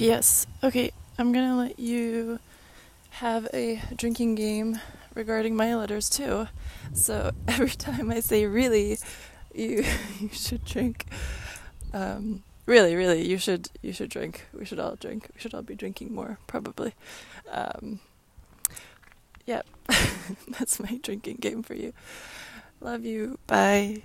P.S. Okay, I'm gonna let you have a drinking game regarding my letters too. So every time I say really, you you should drink. Um, really, really, you should you should drink. We should all drink. We should all be drinking more, probably. Um, yeah, that's my drinking game for you. Love you. Bye.